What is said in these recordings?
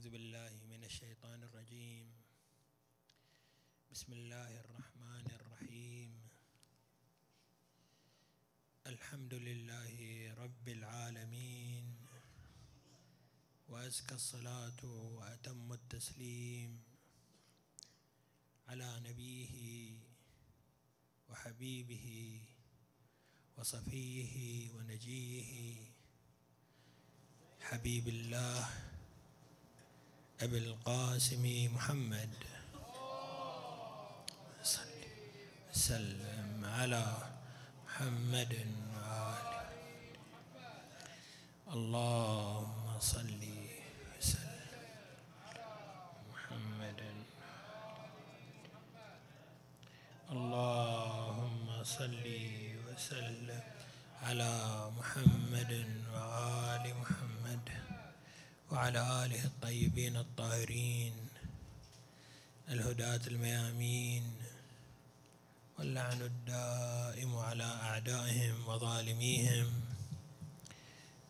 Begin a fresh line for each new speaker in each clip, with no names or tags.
أعوذ بالله من الشيطان الرجيم. بسم الله الرحمن الرحيم. الحمد لله رب العالمين وأزكى الصلاة وأتم التسليم على نبيه وحبيبه وصفيه ونجيه. حبيب الله أبي القاسم محمد. صل وسلم على محمد وآله. اللهم صل وسلم. محمد اللهم صل وسلم على محمد وآل محمد. وعلى آله الطيبين الطاهرين الهداة الميامين واللعن الدائم على أعدائهم وظالميهم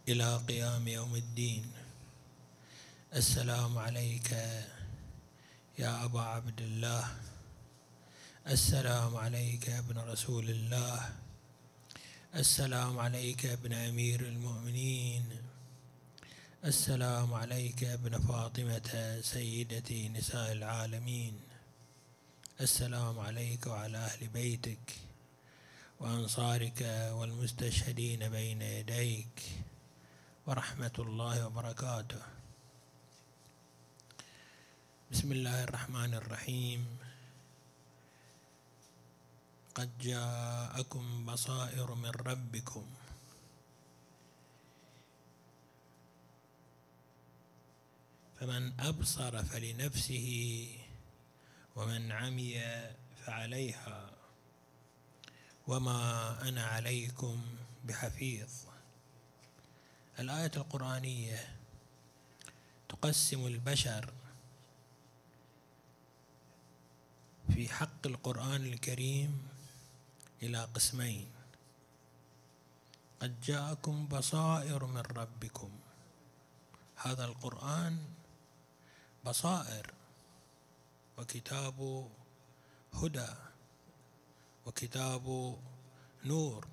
إلى قيام يوم الدين. السلام عليك يا أبا عبد الله. السلام عليك يا ابن رسول الله. السلام عليك يا ابن أمير المؤمنين. السلام عليك يا ابن فاطمة سيدتي نساء العالمين. السلام عليك وعلى أهل بيتك وأنصارك والمستشهدين بين يديك ورحمة الله وبركاته. بسم الله الرحمن الرحيم. قد جاءكم بصائر من ربكم فمن أبصر فلنفسه ومن عمي فعليها وما أنا عليكم بحفيظ. الآية القرآنية تقسم البشر في حق القرآن الكريم إلى قسمين. قد جاءكم بصائر من ربكم. هذا القرآن بصائر وكتاب هدى وكتاب نور.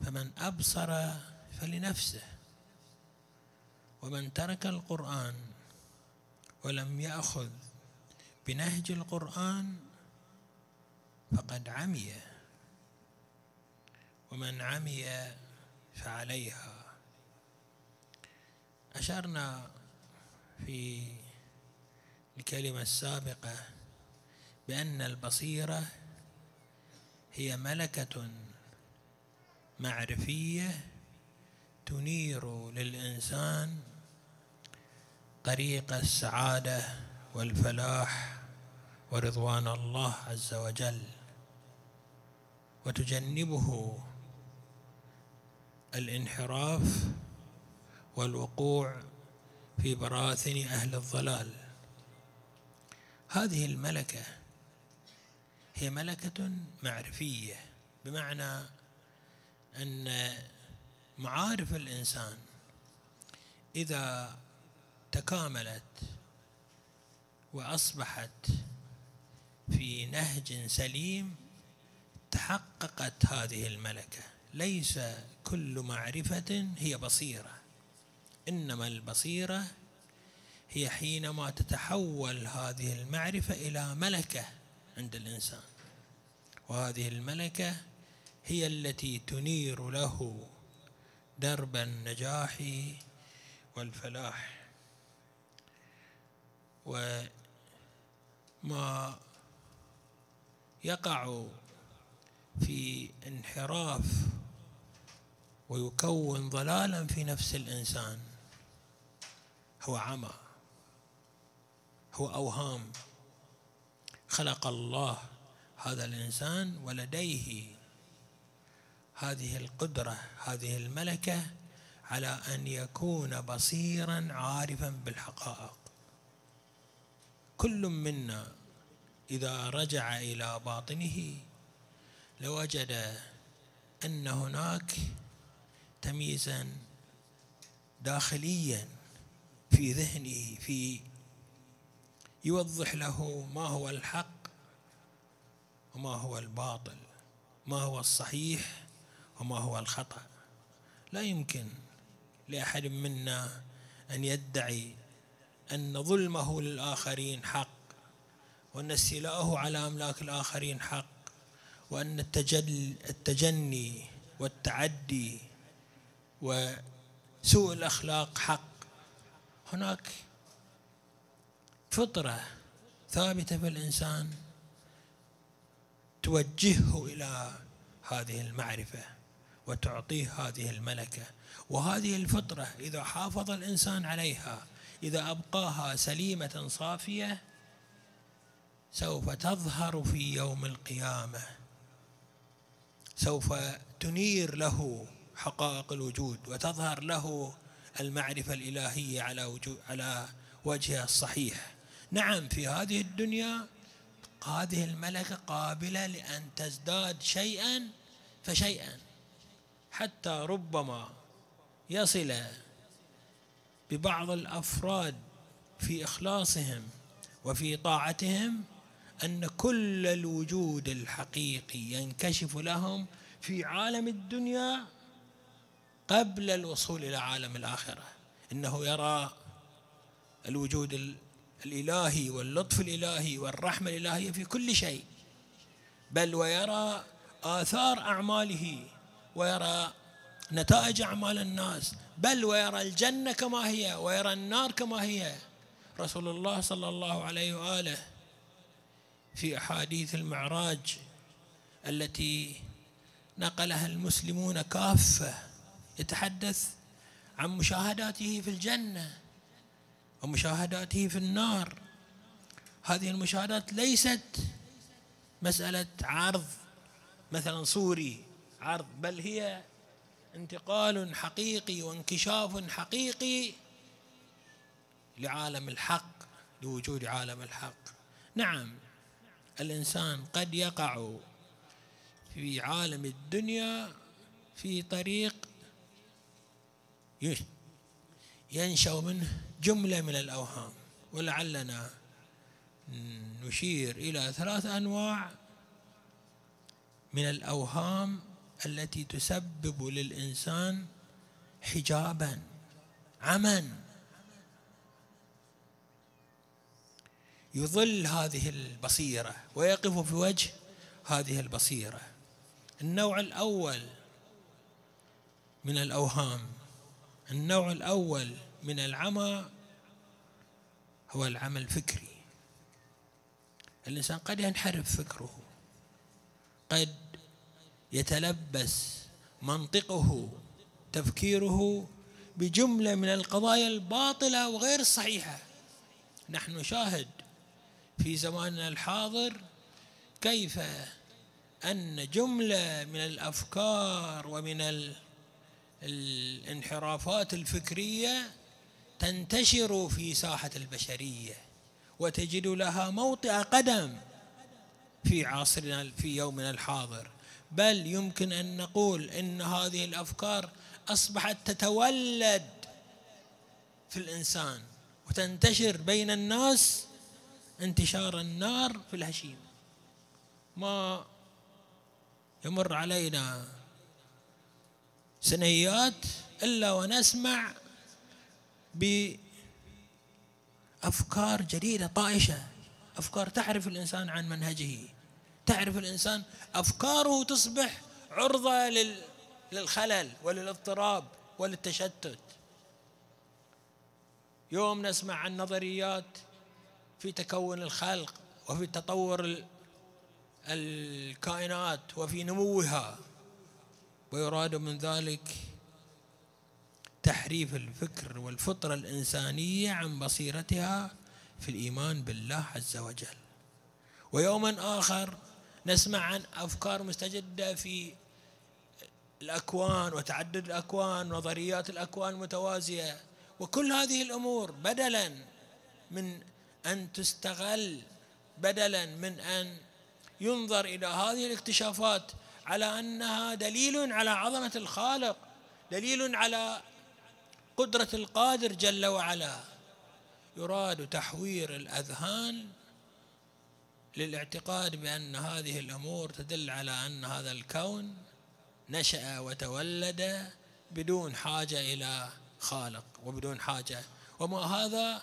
فمن أبصر فلنفسه ومن ترك القرآن ولم يأخذ بنهج القرآن فقد عمي ومن عمي فعليها. أشرنا في الكلمة السابقة بأن البصيرة هي ملكة معرفية تنير للإنسان طريق السعادة والفلاح ورضوان الله عز وجل وتجنبه الانحراف والوقوع في براثن أهل الضلال. هذه الملكة هي ملكة معرفية بمعنى أن معارف الإنسان إذا تكاملت وأصبحت في نهج سليم تحققت هذه الملكة. ليس كل معرفة هي بصيرة. إنما البصيرة هي حينما تتحول هذه المعرفة إلى ملكة عند الإنسان. وهذه الملكة هي التي تنير له درب النجاح والفلاح. وما يقع في انحراف ويكون ضلالا في نفس الإنسان. هو عمى هو أوهام. خلق الله هذا الإنسان ولديه هذه القدرة هذه الملكة على أن يكون بصيرا عارفا بالحقائق. كل منا إذا رجع إلى باطنه لوجد أن هناك تمييزا داخليا في ذهنه في يوضح له ما هو الحق وما هو الباطل ما هو الصحيح وما هو الخطأ. لا يمكن لأحد منا أن يدعي أن ظلمه للآخرين حق وأن استيلاءه على أملاك الآخرين حق وأن التجل التجني والتعدي وسوء الأخلاق حق. هناك فطرة ثابتة في الإنسان توجهه إلى هذه المعرفة وتعطيه هذه الملكة. وهذه الفطرة إذا حافظ الإنسان عليها إذا أبقاها سليمة صافية سوف تظهر في يوم القيامة. سوف تنير له حقائق الوجود وتظهر له المعرفة الإلهية على وجود على وجهها الصحيح. نعم في هذه الدنيا هذه الملكة قابلة لأن تزداد شيئا فشيئا حتى ربما يصل ببعض الأفراد في إخلاصهم وفي طاعتهم أن كل الوجود الحقيقي ينكشف لهم في عالم الدنيا قبل الوصول إلى عالم الآخرة. إنه يرى الوجود الإلهي واللطف الإلهي والرحمة الإلهية في كل شيء. بل ويرى آثار أعماله ويرى نتائج أعمال الناس. بل ويرى الجنة كما هي ويرى النار كما هي. رسول الله صلى الله عليه وآله في أحاديث المعراج التي نقلها المسلمون كافة. يتحدث عن مشاهداته في الجنة ومشاهداته في النار. هذه المشاهدات ليست مسألة عرض مثلا صوري عرض بل هي انتقال حقيقي وانكشاف حقيقي لعالم الحق لوجود عالم الحق. نعم الإنسان قد يقع في عالم الدنيا في طريق ينشأ منه جملة من الأوهام ولعلنا نشير إلى ثلاث أنواع من الأوهام التي تسبب للإنسان حجابا عما يظل هذه البصيرة ويقف في وجه هذه البصيرة. النوع الأول من الأوهام النوع الأول من العمى هو العمى الفكري. الإنسان قد ينحرف فكره قد يتلبس منطقه تفكيره بجملة من القضايا الباطلة وغير الصحيحه نحن نشاهد في زماننا الحاضر كيف أن جملة من الأفكار ومن الانحرافات الفكرية تنتشر في ساحة البشرية وتجد لها موطئ قدم في عصرنا في يومنا الحاضر. بل يمكن أن نقول إن هذه الأفكار أصبحت تتولد في الإنسان وتنتشر بين الناس انتشار النار في الهشيم. ما يمر علينا سنيات إلا ونسمع بأفكار جديدة طائشة. أفكار تعرف الإنسان عن منهجه. تعرف الإنسان أفكاره تصبح عرضة للخلل وللاضطراب وللتشتت. يوم نسمع عن نظريات في تكون الخلق وفي تطور الكائنات وفي نموها. ويراد من ذلك تحريف الفكر والفطرة الإنسانية عن بصيرتها في الإيمان بالله عز وجل. ويوما آخر نسمع عن أفكار مستجدة في الأكوان وتعدد الأكوان نظريات الأكوان المتوازية وكل هذه الأمور بدلا من أن تستغل بدلا من أن ينظر إلى هذه الاكتشافات على أنها دليل على عظمة الخالق دليل على قدرة القادر جل وعلا. يراد تحوير الأذهان للاعتقاد بأن هذه الأمور تدل على أن هذا الكون نشأ وتولد بدون حاجة إلى خالق وبدون حاجة. وما هذا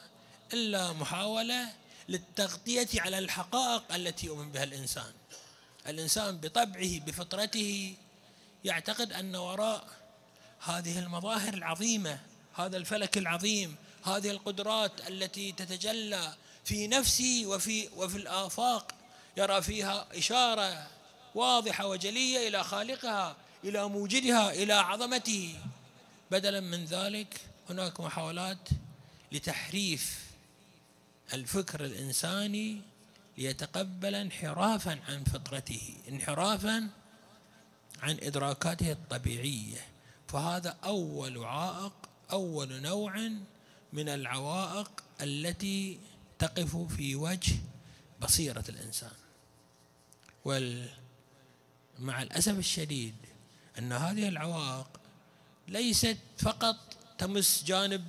إلا محاولة للتغطية على الحقائق التي يؤمن بها الإنسان. الإنسان بطبعه بفطرته يعتقد أن وراء هذه المظاهر العظيمة هذا الفلك العظيم هذه القدرات التي تتجلى في نفسه وفي وفي الآفاق يرى فيها إشارة واضحة وجلية إلى خالقها إلى موجدها إلى عظمته. بدلا من ذلك هناك محاولات لتحريف الفكر الإنساني ليتقبل انحرافا عن فطرته انحرافا عن إدراكاته الطبيعية. فهذا أول عائق أول نوع من العوائق التي تقف في وجه بصيرة الإنسان. ومع الأسف الشديد أن هذه العوائق ليست فقط تمس جانب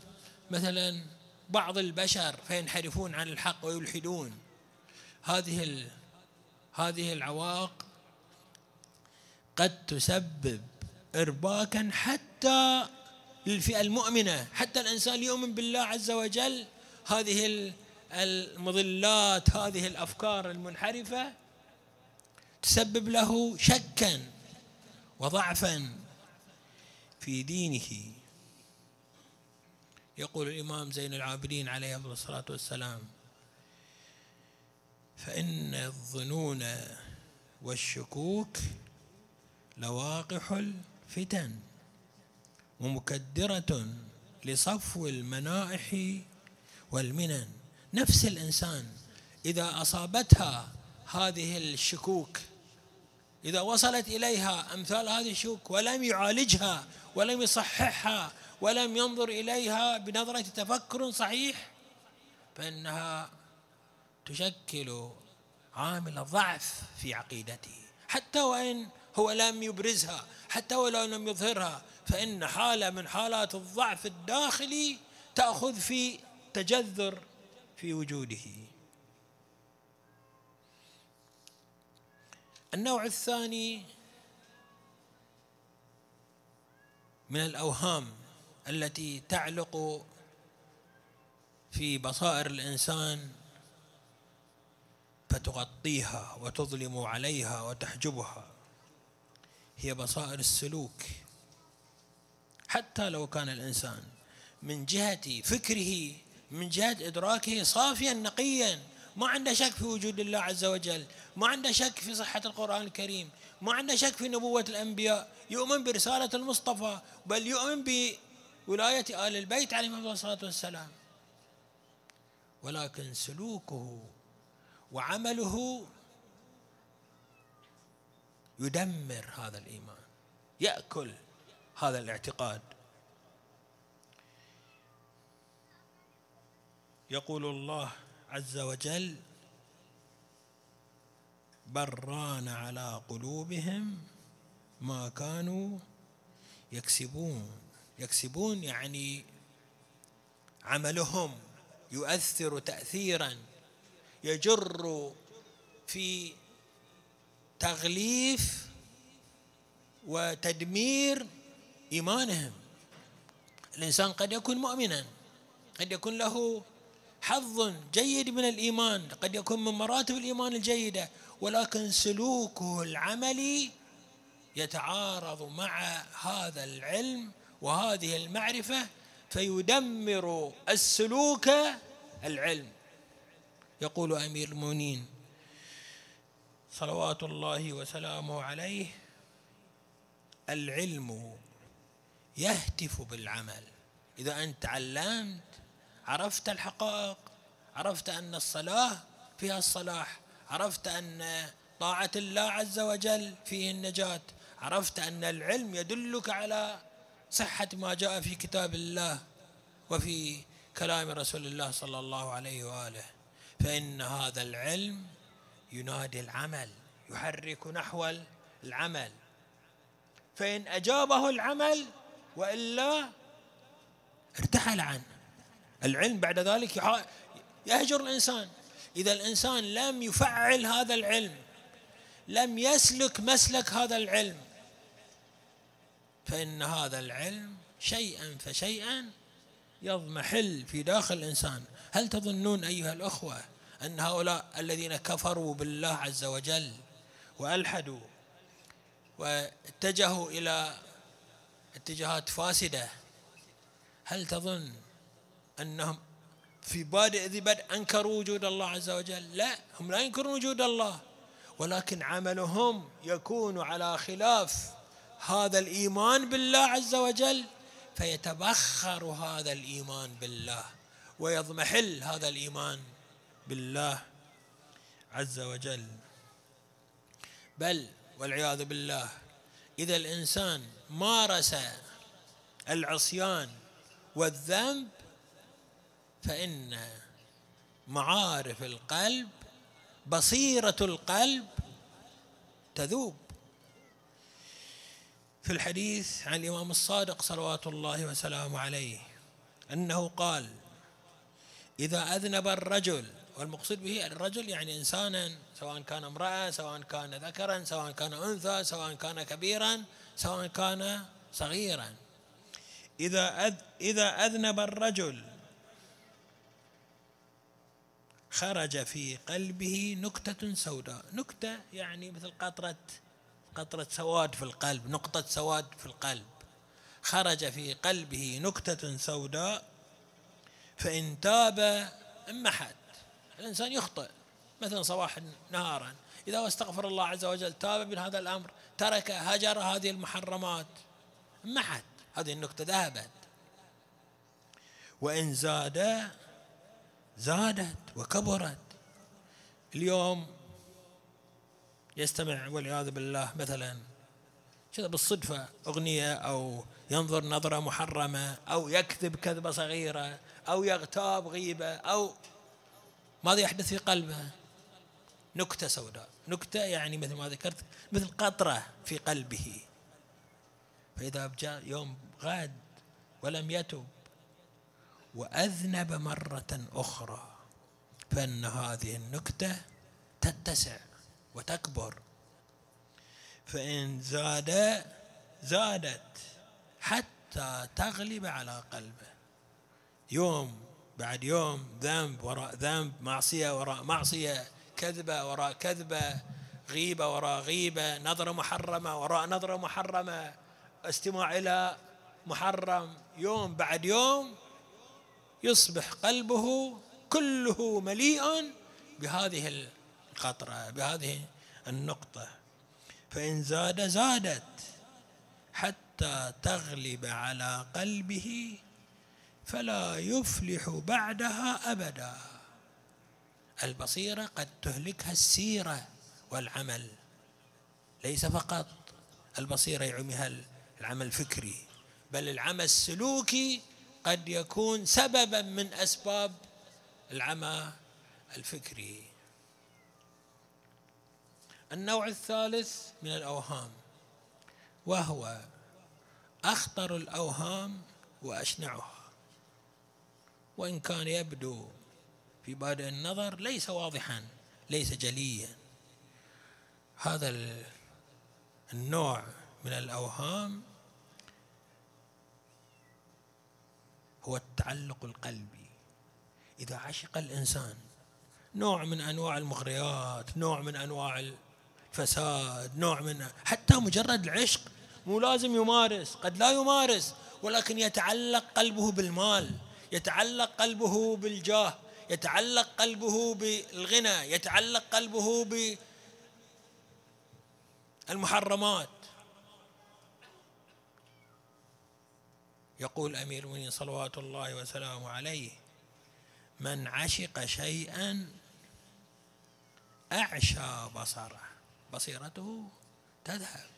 مثلا بعض البشر فينحرفون عن الحق ويلحدون. هذه هذه العوائق قد تسبب ارباكا حتى للفئة المؤمنة حتى الإنسان يؤمن بالله عز وجل. هذه المضلات هذه الأفكار المنحرفة تسبب له شكا وضعفا في دينه. يقول الإمام زين العابدين عليه الصلاة والسلام فإن الظنون والشكوك لواقح الفتن ومكدرة لصفو المنائح والمنن. نفس الإنسان إذا أصابتها هذه الشكوك إذا وصلت إليها أمثال هذه الشكوك ولم يعالجها ولم يصححها ولم ينظر إليها بنظرة تفكر صحيح فإنها تشكل عامل ضعف في عقيدته. حتى وإن هو لم يبرزها حتى ولو لم يظهرها فإن حالة من حالات الضعف الداخلي تأخذ في تجذر في وجوده. النوع الثاني من الأوهام التي تعلق في بصائر الإنسان فتغطيها وتظلم عليها وتحجبها. هي بصائر السلوك. حتى لو كان الإنسان من جهة فكره من جهة إدراكه صافيا نقيا ما عنده شك في وجود الله عز وجل ما عنده شك في صحة القرآن الكريم ما عنده شك في نبوة الأنبياء يؤمن برسالة المصطفى بل يؤمن بولاية آل البيت عليهم الصلاة والسلام. ولكن سلوكه وعمله يدمر هذا الإيمان يأكل هذا الاعتقاد. يقول الله عز وجل بران على قلوبهم ما كانوا يكسبون. يكسبون يعني عملهم يؤثر تاثيرا يجر في تغليف وتدمير إيمانهم. الإنسان قد يكون مؤمنا قد يكون له حظ جيد من الإيمان قد يكون من مراتب الإيمان الجيدة ولكن سلوكه العملي يتعارض مع هذا العلم وهذه المعرفة فيدمر السلوك العلم. يقول أمير المؤمنين صلوات الله وسلامه عليه العلم يهتف بالعمل. إذا أنت علمت عرفت الحقائق عرفت أن الصلاة فيها الصلاح عرفت أن طاعة الله عز وجل فيه النجاة عرفت أن العلم يدلك على صحة ما جاء في كتاب الله وفي كلام رسول الله صلى الله عليه وآله. فإن هذا العلم ينادي العمل يحرك نحو العمل. فإن أجابه العمل وإلا ارتحل عنه. العلم بعد ذلك يهجر الإنسان. إذا الإنسان لم يفعل هذا العلم لم يسلك مسلك هذا العلم فإن هذا العلم شيئا فشيئا يضمحل في داخل الإنسان. هل تظنون أيها الأخوة أن هؤلاء الذين كفروا بالله عز وجل وألحدوا واتجهوا إلى اتجاهات فاسدة هل تظن أنهم في بادئ ذي بدء أنكروا وجود الله عز وجل؟ لا هم لا ينكرون وجود الله ولكن عملهم يكون على خلاف هذا الإيمان بالله عز وجل. فيتبخر هذا الإيمان بالله ويضمحل هذا الإيمان بالله عز وجل. بل والعياذ بالله إذا الإنسان مارس العصيان والذنب فإن معارف القلب بصيرة القلب تذوب. في الحديث عن الإمام الصادق صلوات الله وسلامه عليه أنه قال إذا أذنب الرجل والمقصود به الرجل يعني إنسانا سواء كان امرأة سواء كان ذكرا سواء كان أنثى سواء كان كبيرا سواء كان صغيرا. إذا إذا أذنب الرجل خرج في قلبه نكتة سوداء. نكتة يعني مثل قطرة قطرة سواد في القلب نقطة سواد في القلب. خرج في قلبه نكتة سوداء فإن تاب انمحت. الإنسان يخطئ مثلا صباحا نهارا. إذا استغفر الله عز وجل تاب من هذا الأمر ترك هجر هذه المحرمات انمحت. هذه النكتة ذهبت. وإن زاد زادت وكبرت. اليوم يستمع والعياذ بالله مثلا. كذا بالصدفة أغنية أو ينظر نظرة محرمة أو يكذب كذبة صغيرة أو يغتاب غيبة أو ماذا يحدث في قلبه؟ نكتة سوداء. نكتة يعني مثل ما ذكرت مثل قطرة في قلبه. فإذا جاء يوم غاد ولم يتب وأذنب مرة أخرى فإن هذه النكتة تتسع. وتكبر. فإن زاد زادت حتى تغلب على قلبه. يوم بعد يوم ذنب وراء ذنب معصية وراء معصية كذبة وراء كذبة غيبة وراء غيبة نظرة محرمة وراء نظرة محرمة استماع إلى محرم. يوم بعد يوم يصبح قلبه كله مليء بهذه القطرة بهذه النقطة. فإن زاد زادت حتى تغلب على قلبه فلا يفلح بعدها أبدا. البصيرة قد تهلكها السيرة والعمل. ليس فقط البصيرة يعميها العمل الفكري بل العمل السلوكي قد يكون سببا من أسباب العمى الفكري. النوع الثالث من الأوهام وهو أخطر الأوهام وأشنعها. وإن كان يبدو في بادئ النظر ليس واضحا ليس جليا. هذا النوع من الأوهام هو التعلق القلبي. إذا عشق الإنسان نوع من أنواع المغريات نوع من أنواع الفساد نوع من حتى مجرد العشق مو لازم يمارس قد لا يمارس ولكن يتعلق قلبه بالمال يتعلق قلبه بالجاه يتعلق قلبه بالغنى يتعلق قلبه بالمحرمات. يقول أمير المؤمنين صلوات الله وسلامه عليه من عشق شيئا أعشى بصره. بصيرته تذهب.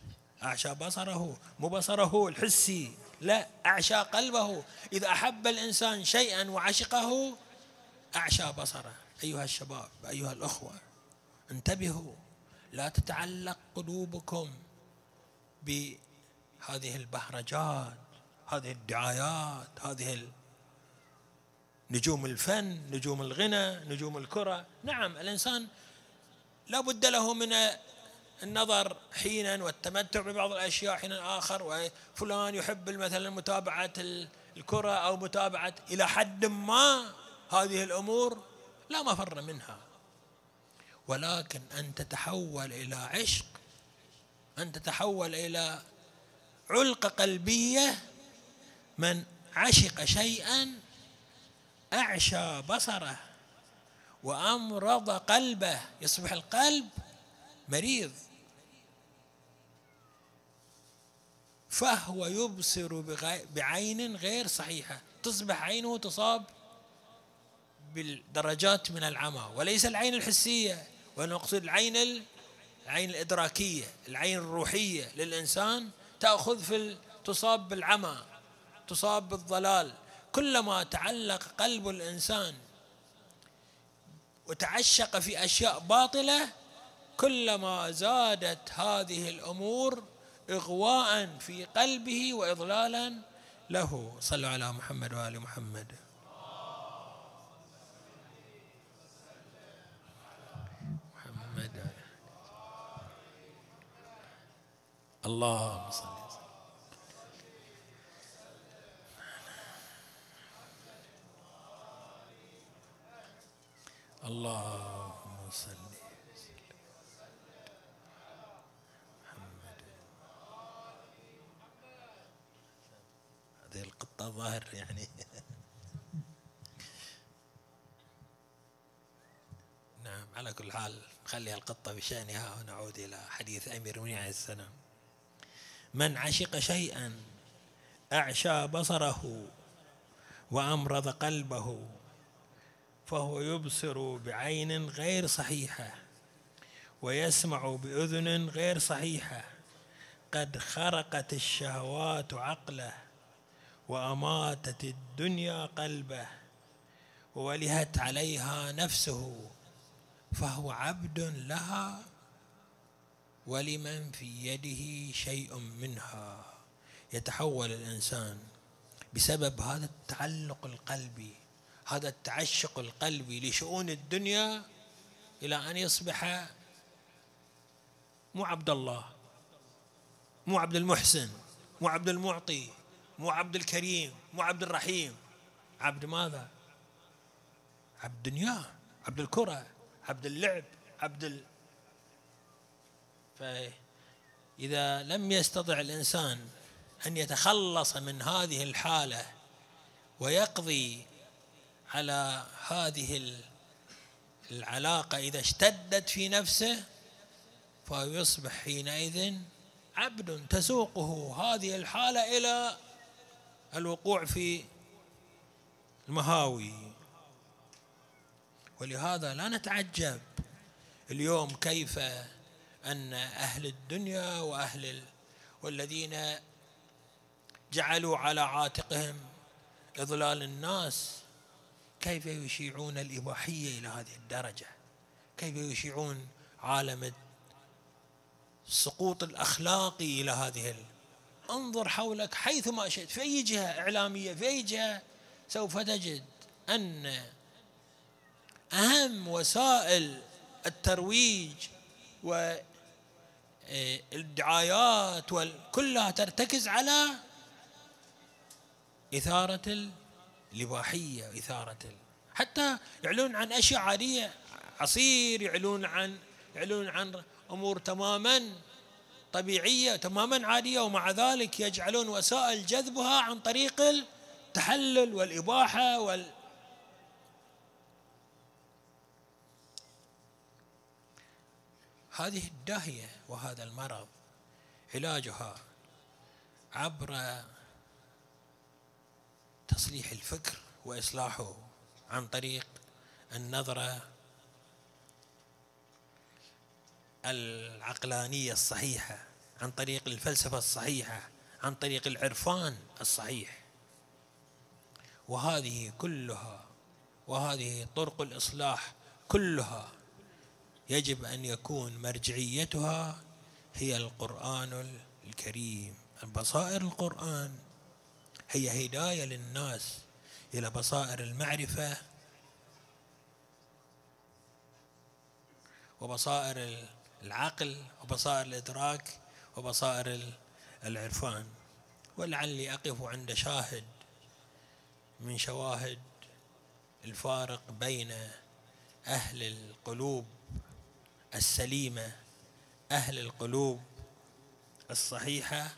أعشى بصره مو بصره الحسي لا أعشى قلبه. إذا أحب الإنسان شيئا وعشقه أعشى بصره. أيها الشباب أيها الأخوة انتبهوا لا تتعلق قلوبكم بهذه البهرجات هذه الدعايات هذه نجوم الفن نجوم الغنى نجوم الكرة. نعم الإنسان لا بد له من النظر حينا والتمتع ببعض الأشياء حينا آخر وفلان يحب مثلا متابعة الكرة أو متابعة إلى حد ما هذه الأمور لا مفر منها. ولكن أن تتحول إلى عشق أن تتحول إلى علقة قلبية من عشق شيئا أعشى بصره وأمرض قلبه يصبح القلب مريض. فهو يبصر بعين غير صحيحة. تصبح عينه تصاب بالدرجات من العمى وليس العين الحسية ونقصد العين العين الإدراكية العين الروحية للإنسان. تأخذ في تصاب بالعمى تصاب بالضلال. كلما تعلق قلب الإنسان وتعشق في أشياء باطلة كلما زادت هذه الأمور إغواء في قلبه وإضلالا له. صلوا على محمد وآل محمد. محمد. اللهم صل اللهم صل محمد هذه القطة ظاهر يعني. نعم على كل حال نخلي القطة بشأنها ونعود إلى حديث أمير عليه السلام. من عشق شيئا أعشى بصره وأمرض قلبه فهو يبصر بعين غير صحيحة ويسمع بأذن غير صحيحة. قد خرقت الشهوات عقله وأماتت الدنيا قلبه وولهت عليها نفسه فهو عبد لها ولمن في يده شيء منها. يتحول الإنسان بسبب هذا التعلق القلبي هذا التعشق القلبي لشؤون الدنيا إلى أن يصبح مو عبد الله مو عبد المحسن مو عبد المعطي. مو عبد الكريم مو عبد الرحيم. عبد ماذا؟ عبد دنياه عبد الكرة عبد اللعب عبد ال... فإذا لم يستطع الإنسان أن يتخلص من هذه الحالة ويقضي على هذه العلاقة إذا اشتدت في نفسه فيصبح حينئذ عبد تسوقه هذه الحالة إلى الوقوع في المهاوي. ولهذا لا نتعجب اليوم كيف أن أهل الدنيا وأهل والذين جعلوا على عاتقهم إضلال الناس كيف يشيعون الإباحية إلى هذه الدرجة؟ كيف يشيعون عالم السقوط الأخلاقي إلى هذه أنظر حولك حيثما شئت في أي جهة إعلامية في أي جهة سوف تجد أن أهم وسائل الترويج والدعايات كلها ترتكز على إثارة الإباحية إثارة حتى يعلون عن أشياء عادية عصير يعلون عن يعلون عن أمور تماما. طبيعية تماما عادية ومع ذلك يجعلون وسائل جذبها عن طريق التحلل والإباحة وال. هذه الداهية وهذا المرض علاجها عبر تصليح الفكر وإصلاحه عن طريق النظرة العقلانية الصحيحة عن طريق الفلسفة الصحيحة عن طريق العرفان الصحيح. وهذه كلها وهذه طرق الإصلاح كلها يجب أن يكون مرجعيتها هي القرآن الكريم. البصائر القرآن هي هداية للناس إلى بصائر المعرفة وبصائر العقل وبصائر الإدراك وبصائر العرفان. ولعلي أقف عند شاهد من شواهد الفارق بين أهل القلوب السليمة أهل القلوب الصحيحة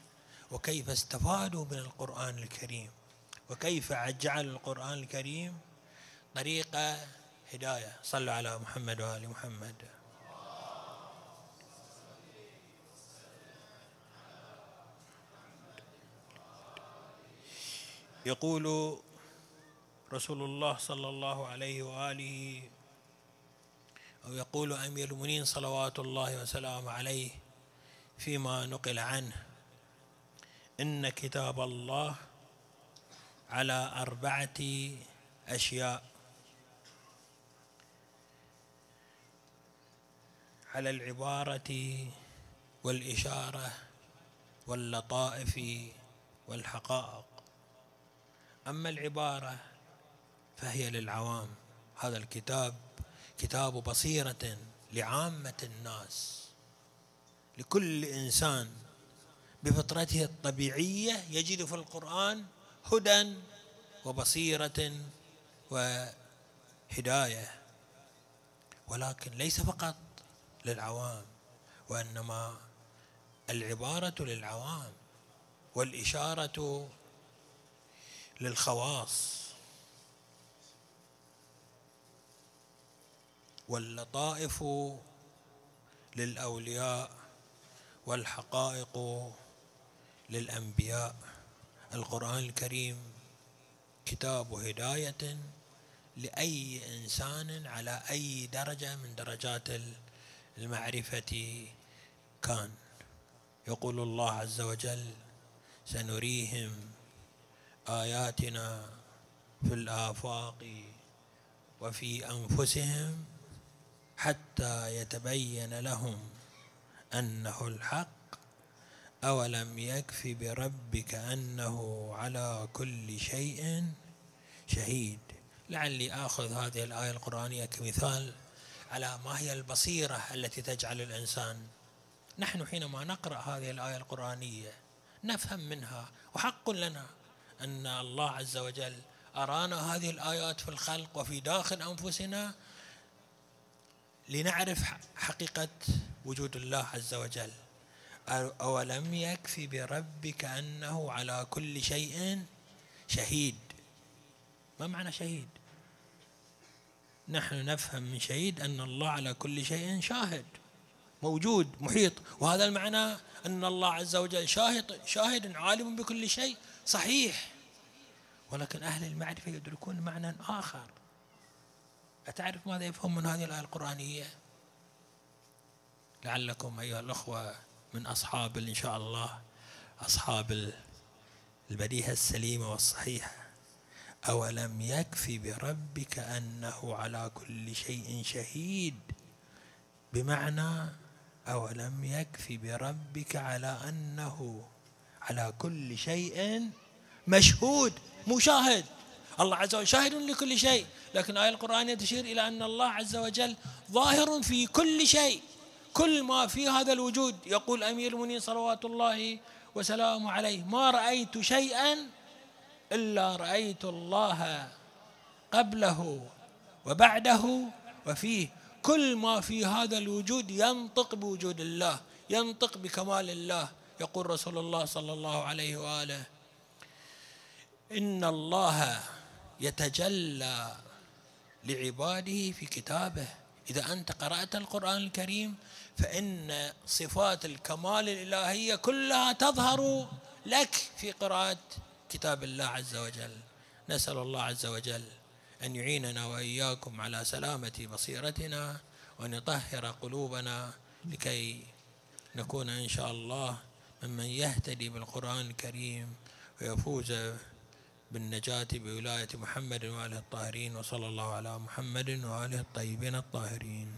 وكيف استفادوا من القرآن الكريم وكيف جعل القرآن الكريم طريقة هداية. صلوا على محمد وآل محمد. يقول رسول الله صلى الله عليه وآله أو يقول أمير المؤمنين صلوات الله وسلامه عليه فيما نقل عنه إن كتاب الله على أربعة أشياء. على العبارة والإشارة واللطائف والحقائق. أما العبارة فهي للعوام. هذا الكتاب كتاب بصيرة لعامة الناس لكل إنسان بفطرته الطبيعية يجد في القرآن هدى وبصيرة وهداية ولكن ليس فقط للعوام وإنما العبارة للعوام والإشارة للخواص. واللطائف للأولياء والحقائق للأنبياء. القرآن الكريم كتاب هداية لأي إنسان على أي درجة من درجات المعرفة كان. يقول الله عز وجل سنريهم آياتنا في الآفاق وفي أنفسهم حتى يتبين لهم أنه الحق أولم يكف بربك أنه على كل شيء شهيد. لعلي آخذ هذه الآية القرآنية كمثال على ما هي البصيرة التي تجعل الإنسان. نحن حينما نقرأ هذه الآية القرآنية نفهم منها وحق لنا. أن الله عز وجل أرانا هذه الآيات في الخلق وفي داخل أنفسنا لنعرف حقيقة وجود الله عز وجل. أولم يكفي بربك أنه على كل شيء شهيد؟ ما معنى شهيد؟ نحن نفهم من شهيد أن الله على كل شيء شاهد موجود محيط. وهذا المعنى أن الله عز وجل شاهد شاهد عالم بكل شيء صحيح. ولكن أهل المعرفة يدركون معنى آخر. أتعرف ماذا يفهم من هذه الآية القرآنية؟ لعلكم أيها الأخوة من أصحاب إن شاء الله أصحاب البديهة السليمة والصحيحة. أولم يكفي بربك أنه على كل شيء شهيد؟ بمعنى أولم يكفي بربك على أنه على كل شيء مشهود مشاهد الله عز وجل شاهد لكل شيء لكن آية القرآن تشير إلى أن الله عز وجل ظاهر في كل شيء كل ما في هذا الوجود. يقول أمير المؤمنين صلوات الله وسلامه عليه ما رأيت شيئا إلا رأيت الله قبله وبعده وفيه. كل ما في هذا الوجود ينطق بوجود الله ينطق بكمال الله. يقول رسول الله صلى الله عليه وآله إن الله يتجلى لعباده في كتابه. إذا أنت قرأت القرآن الكريم فإن صفات الكمال الإلهية كلها تظهر لك في قراءة كتاب الله عز وجل. نسأل الله عز وجل أن يعيننا وإياكم على سلامة بصيرتنا وأن يطهر قلوبنا لكي نكون إن شاء الله ممن يهتدي بالقرآن الكريم ويفوز بالنجاة بولاية محمد وآله الطاهرين وصلى الله على محمد وآله الطيبين الطاهرين.